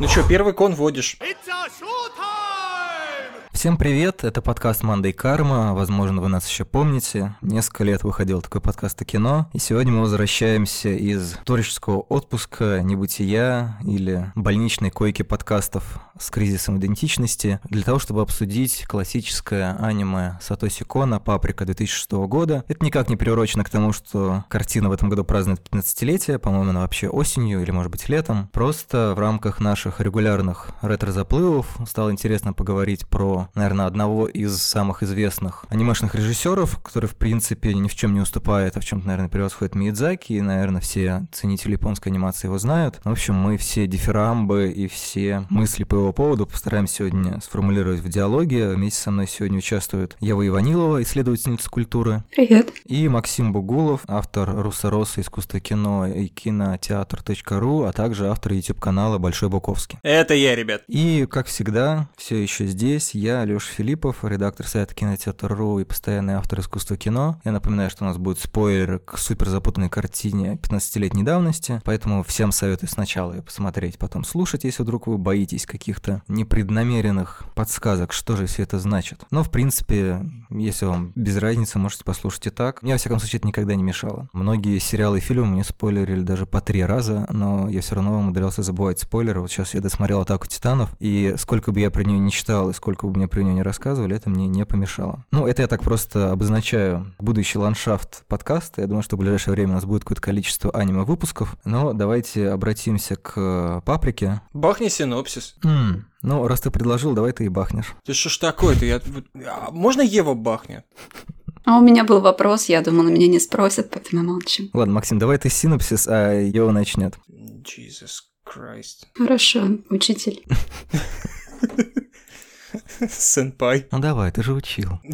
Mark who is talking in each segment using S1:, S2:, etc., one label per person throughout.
S1: Ну что, первый кон вводишь?
S2: Всем привет, это подкаст «Мандай Карма», возможно, вы нас еще помните. Несколько лет выходил такой подкаст о кино, и сегодня мы возвращаемся из творческого отпуска, небытия или больничной койки подкастов с кризисом идентичности для того, чтобы обсудить классическое аниме Сатоси Кона «Паприка» 2006 года. Это никак не приурочено к тому, что картина в этом году празднует 15-летие, по-моему, она вообще осенью или, может быть, летом. Просто в рамках наших регулярных ретро-заплывов стало интересно поговорить про наверное, одного из самых известных анимешных режиссеров, который, в принципе, ни в чем не уступает, а в чем-то, наверное, превосходит Миядзаки, и, наверное, все ценители японской анимации его знают. В общем, мы все дифирамбы и все мысли по его поводу постараемся сегодня сформулировать в диалоге. Вместе со мной сегодня участвуют Ева Иванилова, исследовательница культуры.
S3: Привет.
S2: И Максим Бугулов, автор Русороса искусства кино и кинотеатр.ру, а также автор YouTube-канала Большой Буковский.
S1: Это я, ребят.
S2: И, как всегда, все еще здесь я, Алёша Филиппов, редактор сайта Кинотеатр.ру и постоянный автор искусства кино. Я напоминаю, что у нас будет спойлер к супер запутанной картине 15-летней давности, поэтому всем советую сначала ее посмотреть, потом слушать, если вдруг вы боитесь каких-то непреднамеренных подсказок, что же все это значит. Но, в принципе, если вам без разницы, можете послушать и так. Мне, во всяком случае, это никогда не мешало. Многие сериалы и фильмы мне спойлерили даже по три раза, но я все равно умудрялся забывать спойлеры. Вот сейчас я досмотрел «Атаку титанов», и сколько бы я про нее не читал, и сколько бы мне про нее не рассказывали, это мне не помешало. Ну, это я так просто обозначаю будущий ландшафт подкаста. Я думаю, что в ближайшее время у нас будет какое-то количество аниме-выпусков. Но давайте обратимся к паприке.
S1: Бахни синопсис.
S2: М, ну, раз ты предложил, давай ты и бахнешь.
S1: Ты что ж такое-то? Я... А, Можно Ева бахнет?
S3: А у меня был вопрос, я думала, меня не спросят, поэтому молчим.
S2: Ладно, Максим, давай ты синопсис, а его начнет.
S1: Jesus Christ.
S3: Хорошо, учитель.
S1: Сенпай.
S2: Ну давай, ты же учил.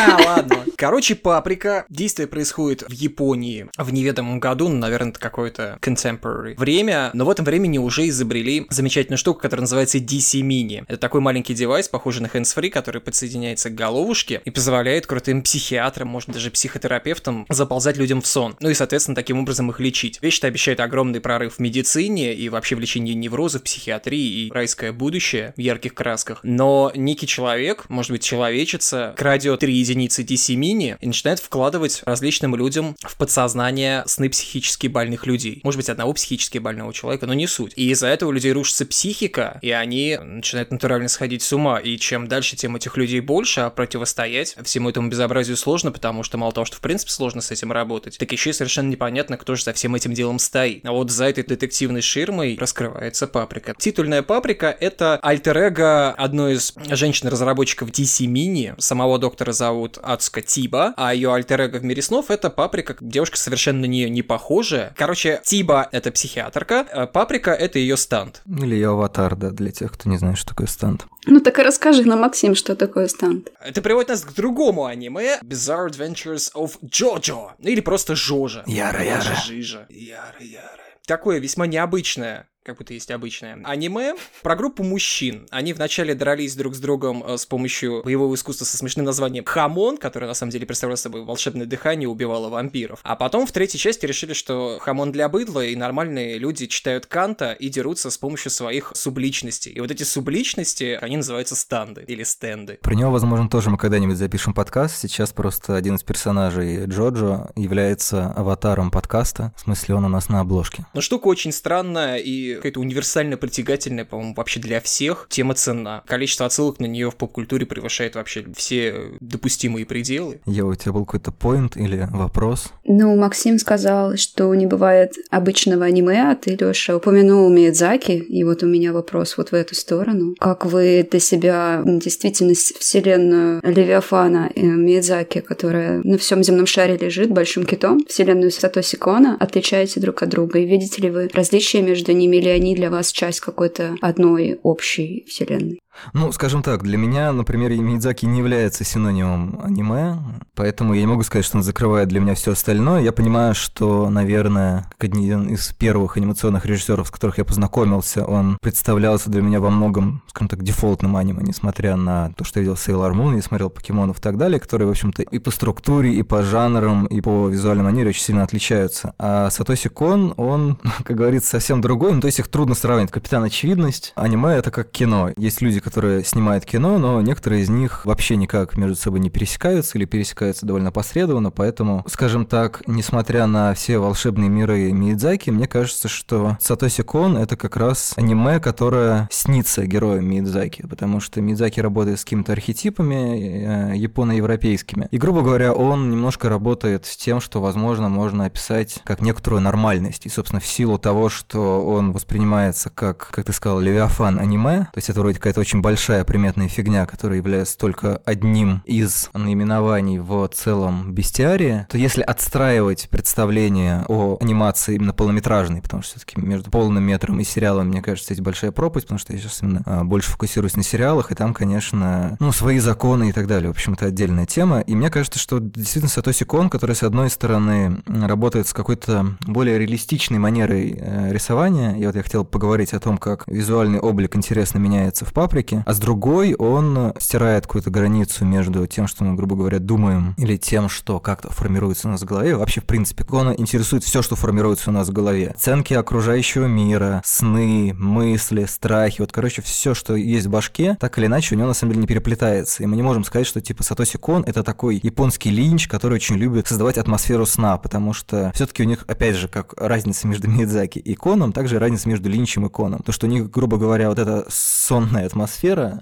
S1: А, ладно. Короче, паприка. Действие происходит в Японии в неведомом году, ну, наверное, это какое-то contemporary время, но в этом времени уже изобрели замечательную штуку, которая называется DC Mini. Это такой маленький девайс, похожий на hands-free, который подсоединяется к головушке и позволяет крутым психиатрам, может даже психотерапевтам заползать людям в сон. Ну и, соответственно, таким образом их лечить. Вещь обещает огромный прорыв в медицине и вообще в лечении неврозов, психиатрии и райское будущее в ярких красках. Но некий человек, может быть, человечица, крадет 3 единицы DC Mini и начинает вкладывать различным людям в подсознание сны психически больных людей. Может быть, одного психически больного человека, но не суть. И из-за этого у людей рушится психика, и они начинают натурально сходить с ума. И чем дальше, тем этих людей больше, а противостоять всему этому безобразию сложно, потому что мало того, что в принципе сложно с этим работать, так еще и совершенно непонятно, кто же за всем этим делом стоит. А вот за этой детективной ширмой раскрывается паприка. Титульная паприка — это альтер-эго одной из женщин-разработчиков DC Mini. Самого доктора зовут Ацука Тиба, а ее альтер-эго в мире снов — это паприка, девушка совершенно на нее не похожая. Короче, Тиба — это психиатрка, а паприка — это ее станд.
S2: Или ее аватар, да, для тех, кто не знает, что такое станд.
S3: Ну так и расскажи нам, Максим, что такое станд.
S1: Это приводит нас к другому аниме Bizarre Adventures of Jojo. Или просто Жожа.
S2: Яра-яра.
S1: Жижа. Яра-яра. Такое весьма необычное как будто есть обычное. Аниме про группу мужчин. Они вначале дрались друг с другом э, с помощью боевого искусства со смешным названием Хамон, которое на самом деле представляло собой волшебное дыхание и убивало вампиров. А потом в третьей части решили, что Хамон для быдла, и нормальные люди читают Канта и дерутся с помощью своих субличностей. И вот эти субличности, они называются станды или стенды.
S2: Про него, возможно, тоже мы когда-нибудь запишем подкаст. Сейчас просто один из персонажей Джоджо является аватаром подкаста. В смысле, он у нас на обложке.
S1: Но штука очень странная и какая-то универсально притягательная, по-моему, вообще для всех. Тема ценна. Количество отсылок на нее в поп-культуре превышает вообще все допустимые пределы.
S2: Я у тебя был какой-то поинт или вопрос?
S3: Ну, Максим сказал, что не бывает обычного аниме, а ты, Лёша, упомянул Миядзаки, и вот у меня вопрос вот в эту сторону. Как вы для себя действительно вселенную Левиафана и Миядзаки, которая на всем земном шаре лежит большим китом, вселенную Сатоси Кона, отличаете друг от друга? И видите ли вы различия между ними, или они для вас часть какой-то одной общей вселенной?
S2: Ну, скажем так, для меня, например, Мидзаки не является синонимом аниме, поэтому я не могу сказать, что он закрывает для меня все остальное. Я понимаю, что, наверное, как один из первых анимационных режиссеров, с которых я познакомился, он представлялся для меня во многом, скажем так, дефолтным аниме, несмотря на то, что я видел Sailor Moon, я смотрел покемонов и так далее, которые, в общем-то, и по структуре, и по жанрам, и по визуальной манере очень сильно отличаются. А Сатоси Кон, он, как говорится, совсем другой, ну, то есть их трудно сравнить. Капитан Очевидность, аниме — это как кино. Есть люди, которые снимают кино, но некоторые из них вообще никак между собой не пересекаются или пересекаются довольно посредованно, поэтому, скажем так, несмотря на все волшебные миры Миядзаки, мне кажется, что Сатоси Кон — это как раз аниме, которое снится героям Миядзаки, потому что Миядзаки работает с какими-то архетипами э, японо-европейскими. И, грубо говоря, он немножко работает с тем, что, возможно, можно описать как некоторую нормальность. И, собственно, в силу того, что он воспринимается как, как ты сказал, левиафан аниме, то есть это вроде какая-то очень большая приметная фигня, которая является только одним из наименований в целом бестиария, то если отстраивать представление о анимации именно полнометражной, потому что все-таки между полным метром и сериалом, мне кажется, есть большая пропасть, потому что я сейчас именно а, больше фокусируюсь на сериалах, и там, конечно, ну, свои законы и так далее. В общем, это отдельная тема. И мне кажется, что действительно Сатоси Кон, который, с одной стороны, работает с какой-то более реалистичной манерой э, рисования, и вот я хотел поговорить о том, как визуальный облик интересно меняется в паприке, а с другой он стирает какую-то границу между тем, что мы, грубо говоря, думаем, или тем, что как-то формируется у нас в голове. Вообще, в принципе, Кона интересует все, что формируется у нас в голове. Оценки окружающего мира, сны, мысли, страхи, вот, короче, все, что есть в башке, так или иначе у него на самом деле не переплетается. И мы не можем сказать, что типа Сатоси Кон это такой японский линч, который очень любит создавать атмосферу сна, потому что все-таки у них, опять же, как разница между Мидзаки и Коном, также разница между Линчем и Коном. То, что у них, грубо говоря, вот эта сонная атмосфера,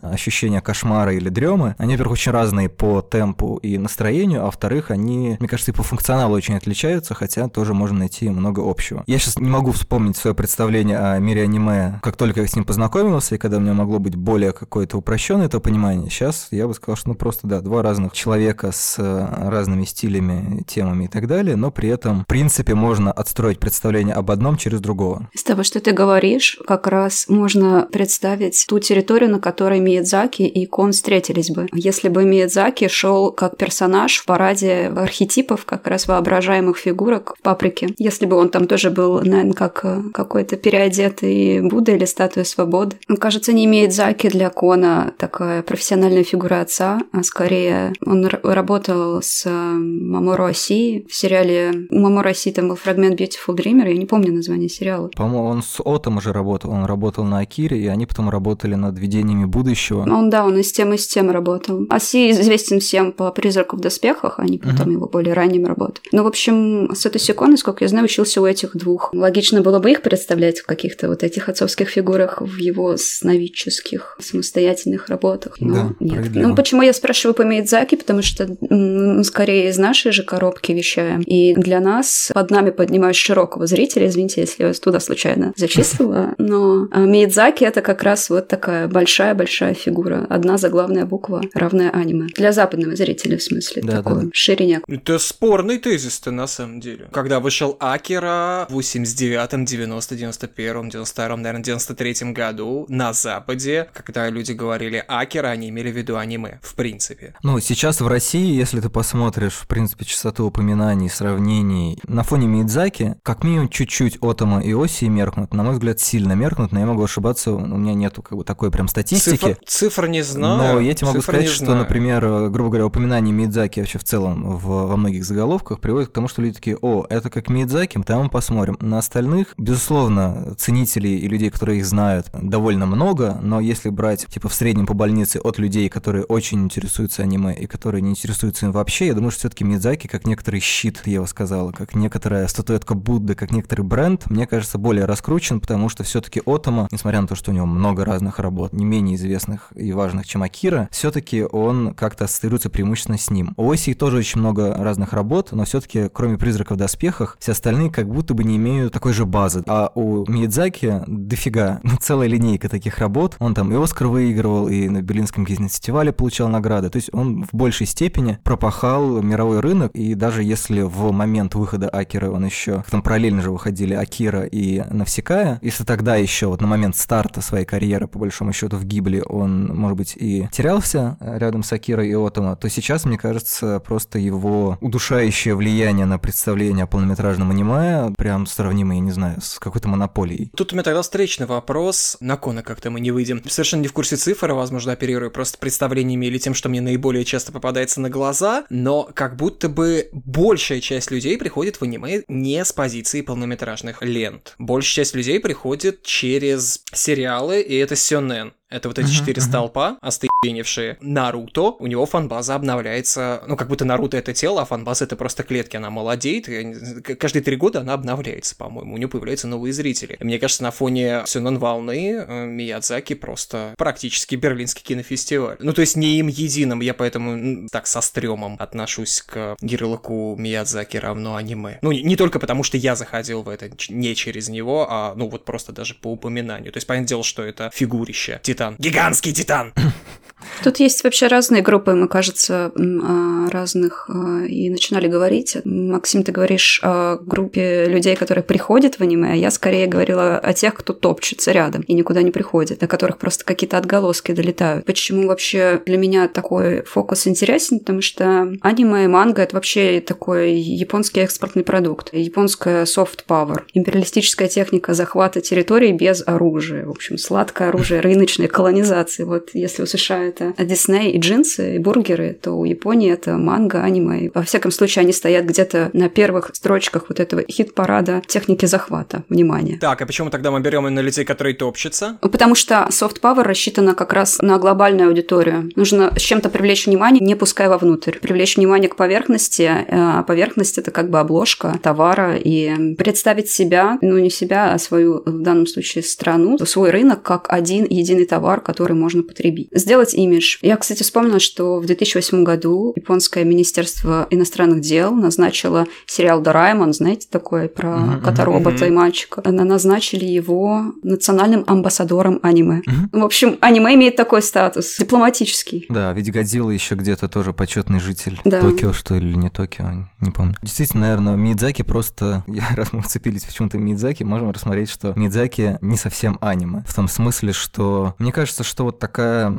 S2: ощущение кошмара или дремы, они, во-первых, очень разные по темпу и настроению, а во-вторых, они, мне кажется, и по функционалу очень отличаются, хотя тоже можно найти много общего. Я сейчас не могу вспомнить свое представление о мире аниме, как только я с ним познакомился, и когда у меня могло быть более какое-то упрощенное это понимание. Сейчас я бы сказал, что ну просто, да, два разных человека с э, разными стилями, темами и так далее, но при этом, в принципе, можно отстроить представление об одном через другого.
S3: Из того, что ты говоришь, как раз можно представить ту территорию, на которой Миядзаки и Кон встретились бы. Если бы Миядзаки шел как персонаж в параде архетипов, как раз воображаемых фигурок в паприке, если бы он там тоже был, наверное, как э, какой-то переодетый Будда или статуя свободы. Он, кажется, не Миядзаки для Кона такая профессиональная фигура отца, а скорее он работал с э, Маморо Оси в сериале Маморо Оси там был фрагмент Beautiful Dreamer, я не помню название сериала.
S2: По-моему, он с Отом уже работал, он работал на Акире, и они потом работали над видениями будущего.
S3: Он, да, он и с тем, и с тем работал. Оси известен всем по «Призраку в доспехах», а не потом uh-huh. его более ранним работам. Ну, в общем, Сатосикон, насколько я знаю, учился у этих двух. Логично было бы их представлять в каких-то вот этих отцовских фигурах в его сновидческих, самостоятельных работах. Но да, нет. Ну, почему я спрашиваю по Мейдзаки? Потому что мы скорее из нашей же коробки вещаем. И для нас, под нами поднимаюсь широкого зрителя, извините, если я туда случайно зачислила, но а, Миядзаки — это как раз вот такая большая-большая фигура. Одна заглавная буква, равная аниме. Для западного зрителя, в смысле, да, такой да. шириняк.
S1: Это спорный тезис-то, на самом деле. Когда вышел Акера в 89-м, 90 91-м, 92-м, наверное, 93-м году на Западе, когда люди говорили Акера, они имели в виду аниме, в принципе.
S2: Ну, сейчас в России, если ты посмотришь, в принципе, частоту упоминаний, сравнений, на фоне Мидзаки, как минимум чуть-чуть Отома и Оси меркнут, на мой взгляд, сильно меркнут, но я могу ошибаться, у меня нету как бы такой прям статистики.
S1: Цифр, цифр не знаю.
S2: Но я тебе могу сказать, что, знаю. например, грубо говоря, упоминание Мидзаки вообще в целом в, во многих заголовках приводит к тому, что люди такие, о, это как Мидзаки, там мы посмотрим. На остальных, безусловно, ценителей и людей, которые их знают, довольно много, но если брать, типа, в среднем по больнице от людей, которые очень интересуются аниме и которые не интересуются им вообще, я думаю, что все-таки Мидзаки, как некоторый щит, я его сказала, как некоторая статуэтка Будды, как некоторый бренд, мне кажется, более раскручен, потому что все-таки Отома, несмотря на то, что у него много разных работ, не менее известных и важных, чем Акира, все-таки он как-то ассоциируется преимущественно с ним. У Оси тоже очень много разных работ, но все-таки, кроме призрака в доспехах, все остальные как будто бы не имеют такой же базы. А у Миядзаки дофига, ну, целая линейка таких работ. Он там и Оскар выигрывал, и на Берлинском кинофестивале получал награды. То есть он в большей степени пропахал мировой рынок, и даже если в момент выхода Акира он еще, там параллельно же выходили Акира и Навсекая, если тогда еще вот на момент старта своей карьеры по большому счету, в Гибли, он, может быть, и терялся рядом с Акирой и Отома, то сейчас, мне кажется, просто его удушающее влияние на представление о полнометражном аниме прям сравнимо, я не знаю, с какой-то монополией.
S1: Тут у меня тогда встречный вопрос. На Кона как-то мы не выйдем. Совершенно не в курсе цифр, возможно, оперирую просто представлениями или тем, что мне наиболее часто попадается на глаза, но как будто бы большая часть людей приходит в аниме не с позиции полнометражных лент. Большая часть людей приходит через сериалы, и это сёнэн. Это вот эти четыре uh-huh, столпа, остыеневшие. Наруто, у него фанбаза обновляется, ну, как будто Наруто это тело, а фанбаза это просто клетки, она молодеет, и каждые три года она обновляется, по-моему, у нее появляются новые зрители. И мне кажется, на фоне Сюнон волны э, Миядзаки просто практически берлинский кинофестиваль. Ну, то есть не им единым, я поэтому так со стрёмом отношусь к ярлыку Миядзаки равно аниме. Ну, не, не только потому, что я заходил в это не через него, а, ну, вот просто даже по упоминанию. То есть, понятное дело, что это фигурище титан. Гигантский титан!
S3: Тут есть вообще разные группы, мы, кажется, о разных и начинали говорить. Максим, ты говоришь о группе людей, которые приходят в аниме, а я скорее говорила о тех, кто топчется рядом и никуда не приходит, до которых просто какие-то отголоски долетают. Почему вообще для меня такой фокус интересен? Потому что аниме и манга — это вообще такой японский экспортный продукт. Японская soft power. Империалистическая техника захвата территории без оружия. В общем, сладкое оружие рыночной колонизации. Вот если у США это Дисней и джинсы, и бургеры, то у Японии это манга, аниме. Во всяком случае, они стоят где-то на первых строчках вот этого хит-парада техники захвата внимания.
S1: Так, а почему тогда мы берем именно людей, которые топчутся?
S3: Потому что soft power рассчитана как раз на глобальную аудиторию. Нужно с чем-то привлечь внимание, не пуская вовнутрь. Привлечь внимание к поверхности, э, а поверхность это как бы обложка товара и представить себя, ну не себя, а свою в данном случае страну, свой рынок как один единый товар, который можно потребить. Сделать имидж. Я, кстати, вспомнила, что в 2008 году японское министерство иностранных дел назначило сериал «Дораймон», знаете, такой про mm-hmm, кота-робота mm-hmm. и мальчика. Она назначили его национальным амбассадором аниме. Mm-hmm. В общем, аниме имеет такой статус, дипломатический.
S2: Да, ведь Годзилла еще где-то тоже почетный житель да. Токио, что ли, или не Токио, не помню. Действительно, наверное, Мидзаки просто, раз мы уцепились почему-то Мидзаки, можем рассмотреть, что Мидзаки не совсем аниме. В том смысле, что мне кажется, что вот такая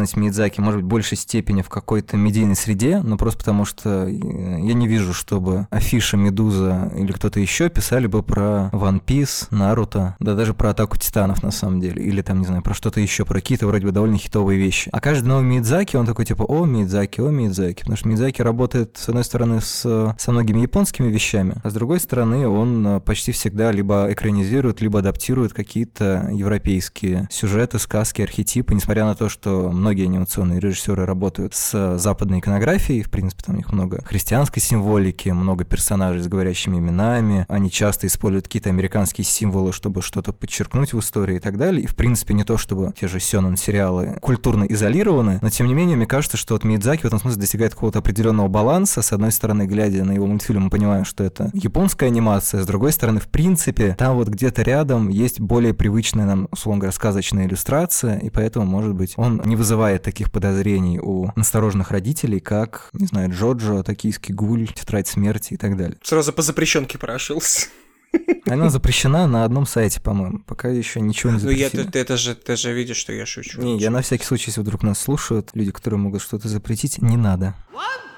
S2: популярность Мидзаки может быть в большей степени в какой-то медийной среде, но просто потому что я не вижу, чтобы Афиша, Медуза или кто-то еще писали бы про One Piece, Наруто, да даже про Атаку Титанов на самом деле, или там, не знаю, про что-то еще, про какие-то вроде бы довольно хитовые вещи. А каждый новый Мидзаки, он такой типа, о, Мидзаки, о, Мидзаки, потому что Мидзаки работает, с одной стороны, с, со многими японскими вещами, а с другой стороны, он э, почти всегда либо экранизирует, либо адаптирует какие-то европейские сюжеты, сказки, архетипы, несмотря на то, что многие анимационные режиссеры работают с западной иконографией, в принципе, там у них много христианской символики, много персонажей с говорящими именами, они часто используют какие-то американские символы, чтобы что-то подчеркнуть в истории и так далее. И, в принципе, не то, чтобы те же сёнэн сериалы культурно изолированы, но, тем не менее, мне кажется, что вот Мидзаки в этом смысле достигает какого-то определенного баланса. С одной стороны, глядя на его мультфильм, мы понимаем, что это японская анимация, с другой стороны, в принципе, там вот где-то рядом есть более привычная нам, условно говоря, сказочная иллюстрация, и поэтому, может быть, он не вызывает таких подозрений у настороженных родителей, как, не знаю, Джоджо, Токийский гуль, Тетрадь смерти и так далее.
S1: Сразу по запрещенке прошился.
S2: Она запрещена на одном сайте, по-моему. Пока еще ничего не запретили.
S1: Ну, я, ты, это же, ты же видишь, что я шучу.
S2: Не, я на всякий случай, если вдруг нас слушают, люди, которые могут что-то запретить, не надо. One?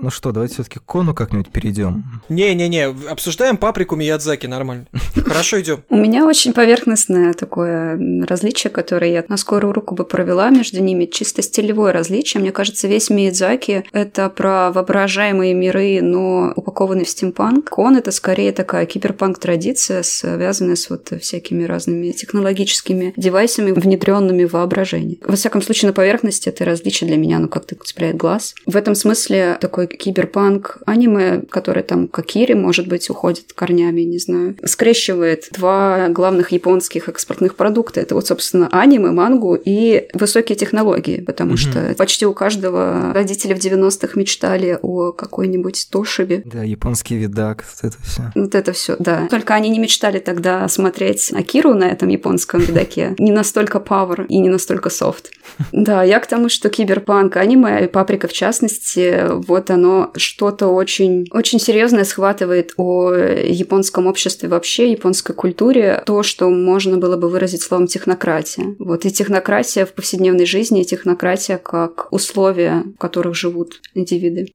S2: Ну что, давайте все-таки к Кону как-нибудь перейдем.
S1: Не-не-не, обсуждаем паприку Миядзаки, нормально. Хорошо, идем.
S3: У меня очень поверхностное такое различие, которое я на скорую руку бы провела между ними. Чисто стилевое различие. Мне кажется, весь Миядзаки — это про воображаемые миры, но упакованный в стимпанк. Кон — это скорее такая киберпанк-традиция, связанная с вот всякими разными технологическими девайсами, внедренными в воображение. Во всяком случае, на поверхности это различие для меня, ну, как-то цепляет глаз. В этом смысле такой киберпанк аниме, которое там как Кири, может быть, уходит корнями, не знаю, скрещивает два главных японских экспортных продукта. Это вот, собственно, аниме, мангу и высокие технологии, потому mm-hmm. что почти у каждого родители в 90-х мечтали о какой-нибудь Тошибе.
S2: Да, японский видак, вот это все.
S3: Вот это все, да. Только они не мечтали тогда смотреть Акиру на этом японском видаке. Не настолько power и не настолько soft. Да, я к тому, что киберпанк, аниме, и Паприка в частности, вот оно что-то очень, очень серьезное схватывает о японском обществе вообще, японской культуре, то, что можно было бы выразить словом технократия. Вот и технократия в повседневной жизни, и технократия как условия, в которых живут индивиды.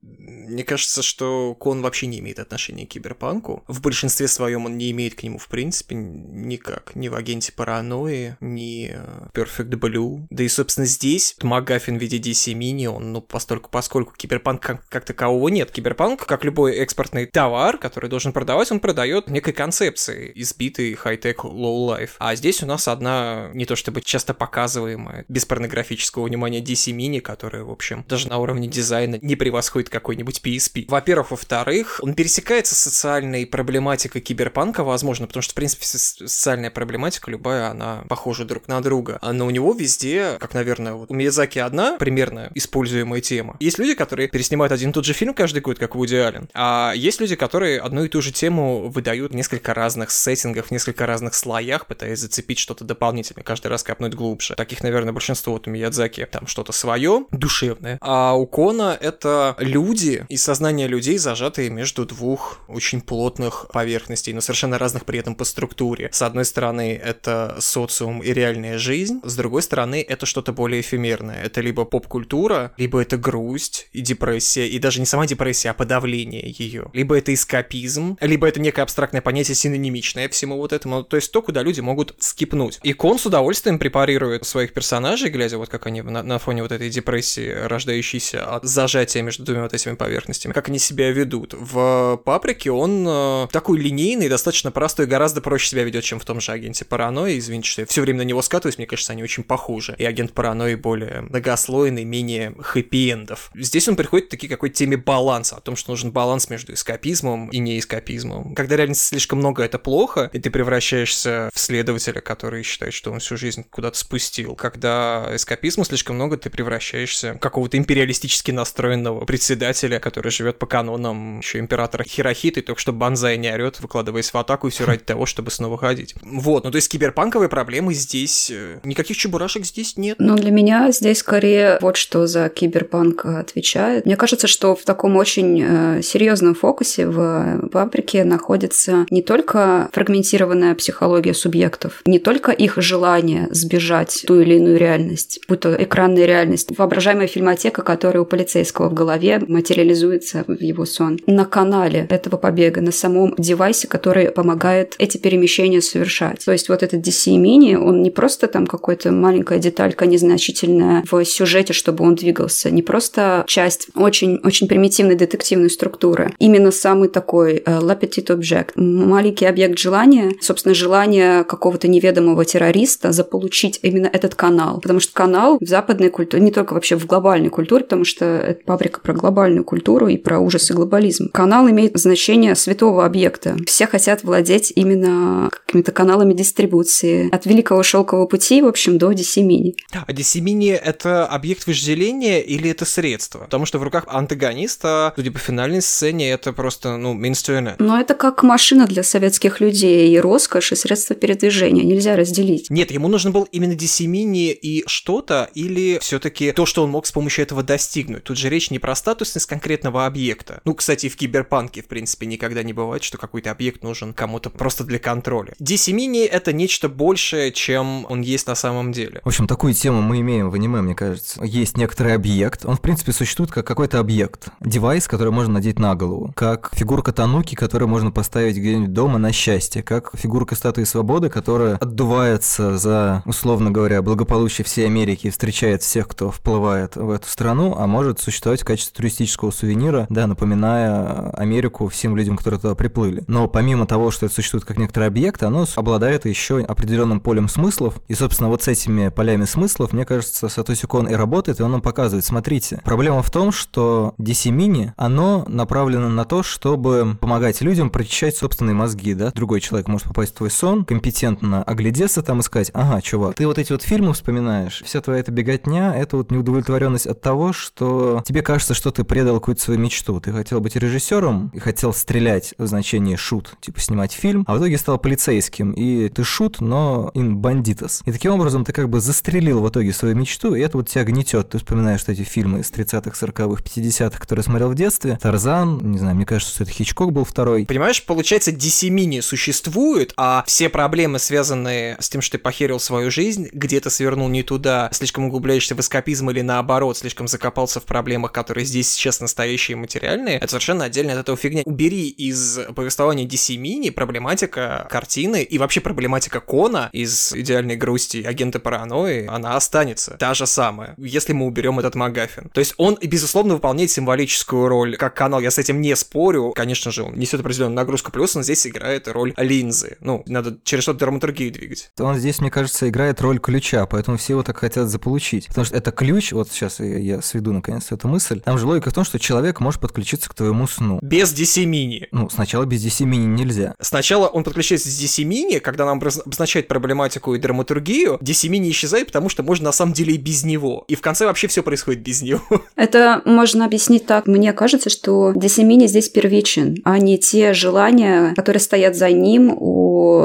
S1: Мне кажется, что Кон вообще не имеет отношения к киберпанку. В большинстве своем он не имеет к нему, в принципе, никак. Ни в агенте паранойи, ни э, Perfect Blue. Да и, собственно, здесь Макгаффин в виде DC Mini, он, ну, постольку, поскольку киберпанк как, как такового нет. Киберпанк, как любой экспортный товар, который должен продавать, он продает некой концепции, избитый хай-тек low-life. А здесь у нас одна, не то чтобы часто показываемая, без порнографического внимания DC Mini, которая, в общем, даже на уровне дизайна не превосходит какой-нибудь PSP. Во-первых, во-вторых, он пересекается с социальной проблематикой киберпанка, возможно, потому что, в принципе, социальная проблематика любая, она похожа друг на друга. Но у него везде, как, наверное, вот у Миязаки одна примерно используемая тема. Есть люди, которые переснимают один и тот же фильм каждый год, как Вуди Аллен, а есть люди, которые одну и ту же тему выдают в несколько разных сеттингах, в несколько разных слоях, пытаясь зацепить что-то дополнительное, каждый раз копнуть глубже. Таких, наверное, большинство вот у Миядзаки там что-то свое, душевное. А у Кона это люди, и сознание людей, зажатые между двух очень плотных поверхностей, но совершенно разных при этом по структуре. С одной стороны, это социум и реальная жизнь, с другой стороны, это что-то более эфемерное. Это либо поп-культура, либо это грусть и депрессия, и даже не сама депрессия, а подавление ее. Либо это эскапизм, либо это некое абстрактное понятие синонимичное всему вот этому, то есть то, куда люди могут скипнуть. И Кон с удовольствием препарирует своих персонажей, глядя вот как они на, на фоне вот этой депрессии, рождающейся от зажатия между двумя вот этими поверхностями, поверхностями, как они себя ведут. В Паприке он э, такой линейный, достаточно простой, гораздо проще себя ведет, чем в том же агенте паранойи. Извините, что я все время на него скатываюсь, мне кажется, они очень похожи. И агент паранойи более многослойный, менее хэппи-эндов. Здесь он приходит к такой какой-то теме баланса, о том, что нужен баланс между эскапизмом и неэскапизмом. Когда реальности слишком много, это плохо, и ты превращаешься в следователя, который считает, что он всю жизнь куда-то спустил. Когда эскапизма слишком много, ты превращаешься в какого-то империалистически настроенного председателя, который живет по канонам еще императора Хирохиты, только что Банзай не орет, выкладываясь в атаку, и все ради того, чтобы снова ходить. Вот, ну то есть киберпанковые проблемы здесь, э, никаких чебурашек здесь нет.
S3: Ну для меня здесь скорее вот что за киберпанк отвечает. Мне кажется, что в таком очень э, серьезном фокусе в паприке находится не только фрагментированная психология субъектов, не только их желание сбежать ту или иную реальность, будь то экранная реальность, воображаемая фильмотека, которая у полицейского в голове материализуется реализуется в его сон. На канале этого побега, на самом девайсе, который помогает эти перемещения совершать. То есть вот этот DC Mini, он не просто там какая-то маленькая деталька незначительная в сюжете, чтобы он двигался, не просто часть очень-очень примитивной детективной структуры. Именно самый такой Petite Object, маленький объект желания, собственно, желание какого-то неведомого террориста заполучить именно этот канал. Потому что канал в западной культуре, не только вообще в глобальной культуре, потому что это пабрика про глобальную культуру, культуру и про ужас и глобализм. Канал имеет значение святого объекта. Все хотят владеть именно какими-то каналами дистрибуции. От Великого Шелкового пути, в общем, до Mini.
S1: А Mini — это объект вожделения или это средство? Потому что в руках антагониста, судя по финальной сцене, это просто, ну, мейнстрюмент.
S3: Но это как машина для советских людей, и роскошь, и средства передвижения. Нельзя разделить.
S1: Нет, ему нужен был именно Mini и что-то, или все таки то, что он мог с помощью этого достигнуть. Тут же речь не про статусность конкретно конкретного объекта. Ну, кстати, в киберпанке, в принципе, никогда не бывает, что какой-то объект нужен кому-то просто для контроля. DC Mini — это нечто большее, чем он есть на самом деле.
S2: В общем, такую тему мы имеем в аниме, мне кажется. Есть некоторый объект, он, в принципе, существует как какой-то объект. Девайс, который можно надеть на голову. Как фигурка Тануки, которую можно поставить где-нибудь дома на счастье. Как фигурка статуи свободы, которая отдувается за, условно говоря, благополучие всей Америки и встречает всех, кто вплывает в эту страну, а может существовать в качестве туристического сувенира да, напоминая Америку всем людям, которые туда приплыли. Но помимо того, что это существует как некоторый объект, оно обладает еще определенным полем смыслов. И, собственно, вот с этими полями смыслов, мне кажется, Сатоси Кон и работает, и он нам показывает. Смотрите, проблема в том, что DC Mini, оно направлено на то, чтобы помогать людям прочищать собственные мозги, да. Другой человек может попасть в твой сон, компетентно оглядеться там и сказать, ага, чувак, ты вот эти вот фильмы вспоминаешь, вся твоя эта беготня, это вот неудовлетворенность от того, что тебе кажется, что ты предал какую какую-то свою мечту. Ты хотел быть режиссером и хотел стрелять в значении шут, типа снимать фильм, а в итоге стал полицейским. И ты шут, но ин бандитас. И таким образом ты как бы застрелил в итоге свою мечту, и это вот тебя гнетет. Ты вспоминаешь что эти фильмы из 30-х, 40-х, 50-х, которые смотрел в детстве. Тарзан, не знаю, мне кажется, что это Хичкок был второй.
S1: Понимаешь, получается, DC Mini существует, а все проблемы, связанные с тем, что ты похерил свою жизнь, где-то свернул не туда, слишком углубляешься в эскапизм или наоборот, слишком закопался в проблемах, которые здесь сейчас настоящие и материальные, это совершенно отдельно от этого фигня. Убери из повествования DC Mini проблематика картины и вообще проблематика Кона из «Идеальной грусти» агента паранойи, она останется. Та же самая, если мы уберем этот Магафин. То есть он, безусловно, выполняет символическую роль как канал, я с этим не спорю. Конечно же, он несет определенную нагрузку, плюс он здесь играет роль линзы. Ну, надо через что-то драматургию двигать.
S2: Он здесь, мне кажется, играет роль ключа, поэтому все его так хотят заполучить. Потому что это ключ, вот сейчас я сведу наконец эту мысль, там же логика в том, что человек может подключиться к твоему сну.
S1: Без DC Mini.
S2: Ну, сначала без DC Mini нельзя.
S1: Сначала он подключается с DC Mini, когда нам обозначает проблематику и драматургию, DC Mini исчезает, потому что можно на самом деле и без него. И в конце вообще все происходит без него.
S3: Это можно объяснить так. Мне кажется, что DC Mini здесь первичен, а не те желания, которые стоят за ним у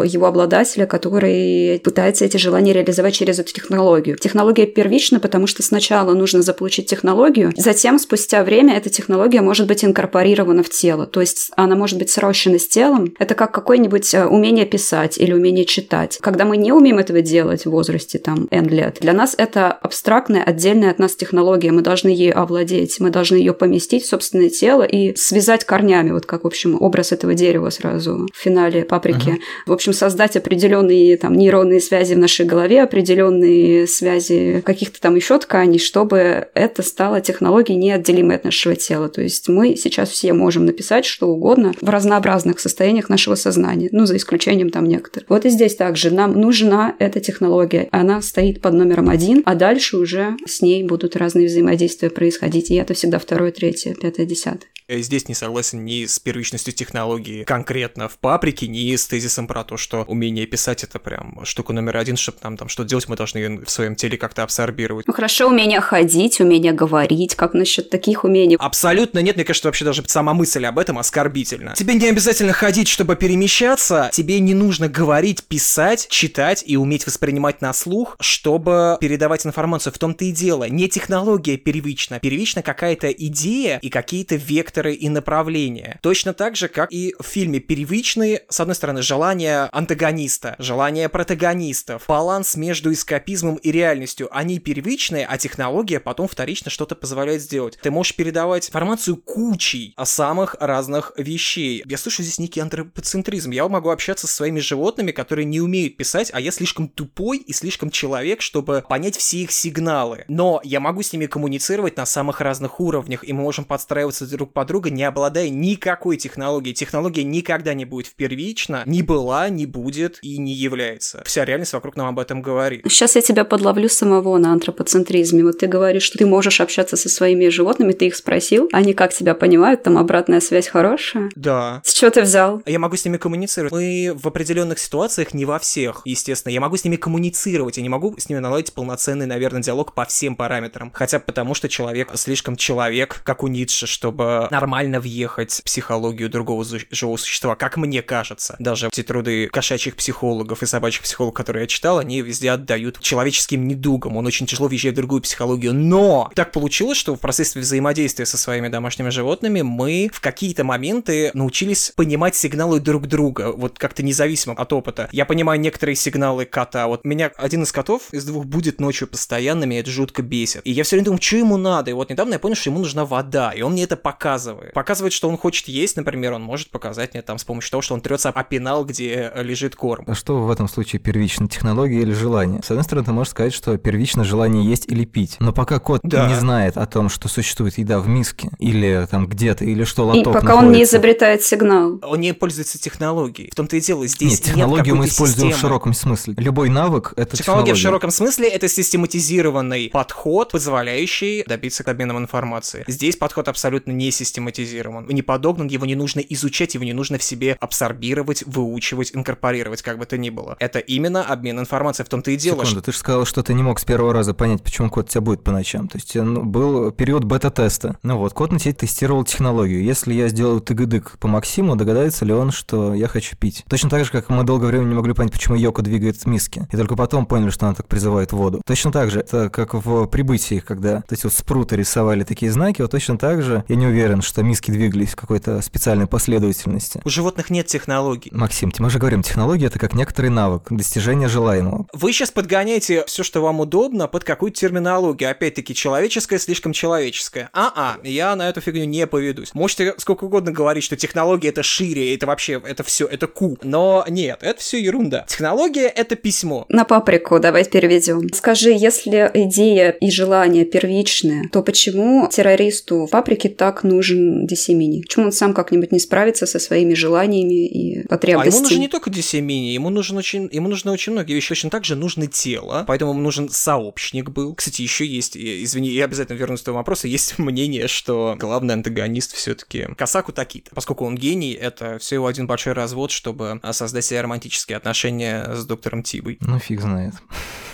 S3: его обладателя, который пытается эти желания реализовать через эту технологию. Технология первична, потому что сначала нужно заполучить технологию, затем, спустя время, эта технология может быть инкорпорирована в тело. То есть она может быть срощена с телом. Это как какое-нибудь э, умение писать или умение читать. Когда мы не умеем этого делать в возрасте там N лет, для нас это абстрактная, отдельная от нас технология. Мы должны ею овладеть, мы должны ее поместить в собственное тело и связать корнями, вот как, в общем, образ этого дерева сразу в финале паприки. Uh-huh. В общем, создать определенные там нейронные связи в нашей голове, определенные связи каких-то там еще тканей, чтобы это стало технологией неотделимой от нашего тела. То есть мы сейчас все можем написать что угодно в разнообразных состояниях нашего сознания, ну, за исключением там некоторых. Вот и здесь также нам нужна эта технология. Она стоит под номером один, а дальше уже с ней будут разные взаимодействия происходить. И это всегда второе, третье, пятое, десятое.
S1: Я здесь не согласен ни с первичностью технологии конкретно в паприке, ни с тезисом про то, что умение писать это прям штука номер один, чтобы нам там что делать, мы должны ее в своем теле как-то абсорбировать.
S3: Ну хорошо, умение ходить, умение говорить, как насчет таких умений?
S1: Абсолютно нет, мне кажется, вообще даже сама мысль об этом оскорбительна. Тебе не обязательно ходить, чтобы перемещаться, тебе не нужно говорить, писать, читать и уметь воспринимать на слух, чтобы передавать информацию. В том-то и дело. Не технология первична, первична какая-то идея и какие-то векторы векторы и направления. Точно так же, как и в фильме первичные, с одной стороны, желания антагониста, желания протагонистов, баланс между эскапизмом и реальностью. Они первичные, а технология потом вторично что-то позволяет сделать. Ты можешь передавать информацию кучей о самых разных вещей. Я слышу здесь некий антропоцентризм. Я могу общаться со своими животными, которые не умеют писать, а я слишком тупой и слишком человек, чтобы понять все их сигналы. Но я могу с ними коммуницировать на самых разных уровнях, и мы можем подстраиваться друг под друга, не обладая никакой технологией. Технология никогда не будет впервично, не была, не будет и не является. Вся реальность вокруг нам об этом говорит.
S3: Сейчас я тебя подловлю самого на антропоцентризме. Вот ты говоришь, что ты можешь общаться со своими животными, ты их спросил, они как тебя понимают, там обратная связь хорошая?
S1: Да.
S3: С чего ты взял?
S1: Я могу с ними коммуницировать. Мы в определенных ситуациях, не во всех, естественно, я могу с ними коммуницировать, я не могу с ними наладить полноценный, наверное, диалог по всем параметрам. Хотя потому, что человек слишком человек, как у Ницше, чтобы нормально въехать в психологию другого живого существа, как мне кажется. Даже те труды кошачьих психологов и собачьих психологов, которые я читал, они везде отдают человеческим недугам. Он очень тяжело въезжает в другую психологию. Но так получилось, что в процессе взаимодействия со своими домашними животными мы в какие-то моменты научились понимать сигналы друг друга, вот как-то независимо от опыта. Я понимаю некоторые сигналы кота. Вот меня один из котов из двух будет ночью постоянно, меня это жутко бесит. И я все время думаю, что ему надо. И вот недавно я понял, что ему нужна вода, и он мне это показывает показывает. Показывает, что он хочет есть, например, он может показать мне там с помощью того, что он трется о пенал, где лежит корм.
S2: А что в этом случае первично, технология или желание? С одной стороны, ты можешь сказать, что первично желание есть или пить. Но пока кот да. не знает о том, что существует еда в миске, или там где-то, или что лоток
S3: И пока
S2: находится.
S3: он не изобретает сигнал.
S1: Он не пользуется технологией. В том-то и дело, здесь
S2: нет, технологию
S1: нет
S2: мы используем
S1: системы.
S2: в широком смысле. Любой навык — это технология.
S1: Технология в широком смысле — это систематизированный подход, позволяющий добиться обмена информации. Здесь подход абсолютно не систематизированный систематизирован, не подогнан, его не нужно изучать, его не нужно в себе абсорбировать, выучивать, инкорпорировать, как бы то ни было. Это именно обмен информацией, в том-то и дело.
S2: Секунду, ты же сказал, что ты не мог с первого раза понять, почему код у тебя будет по ночам. То есть ну, был период бета-теста. Ну вот, код на тебе тестировал технологию. Если я сделаю тыгыдык по Максиму, догадается ли он, что я хочу пить? Точно так же, как мы долгое время не могли понять, почему Йоко двигает миски. И только потом поняли, что она так призывает воду. Точно так же, это как в прибытии, когда то есть вот спруты рисовали такие знаки, вот точно так же я не уверен, что миски двигались в какой-то специальной последовательности.
S1: У животных нет технологий.
S2: Максим, мы же говорим, технология это как некоторый навык, достижение желаемого.
S1: Вы сейчас подгоняете все, что вам удобно, под какую-то терминологию. Опять-таки, человеческое слишком человеческое. А-а, я на эту фигню не поведусь. Можете сколько угодно говорить, что технология это шире, это вообще, это все, это ку. Но нет, это все ерунда. Технология это письмо.
S3: На паприку давай переведем. Скажи, если идея и желание первичные, то почему террористу в паприке так нужен Десемини? Почему он сам как-нибудь не справится со своими желаниями и потребностями?
S1: А ему нужен не только Десемини, ему нужен очень, ему нужно очень многие вещи. Точно так же нужно тело, поэтому ему нужен сообщник был. Кстати, еще есть, извини, я обязательно вернусь к твоему вопросу, есть мнение, что главный антагонист все-таки Касаку Такита. Поскольку он гений, это всего один большой развод, чтобы создать себе романтические отношения с доктором Тибой.
S2: Ну, фиг знает.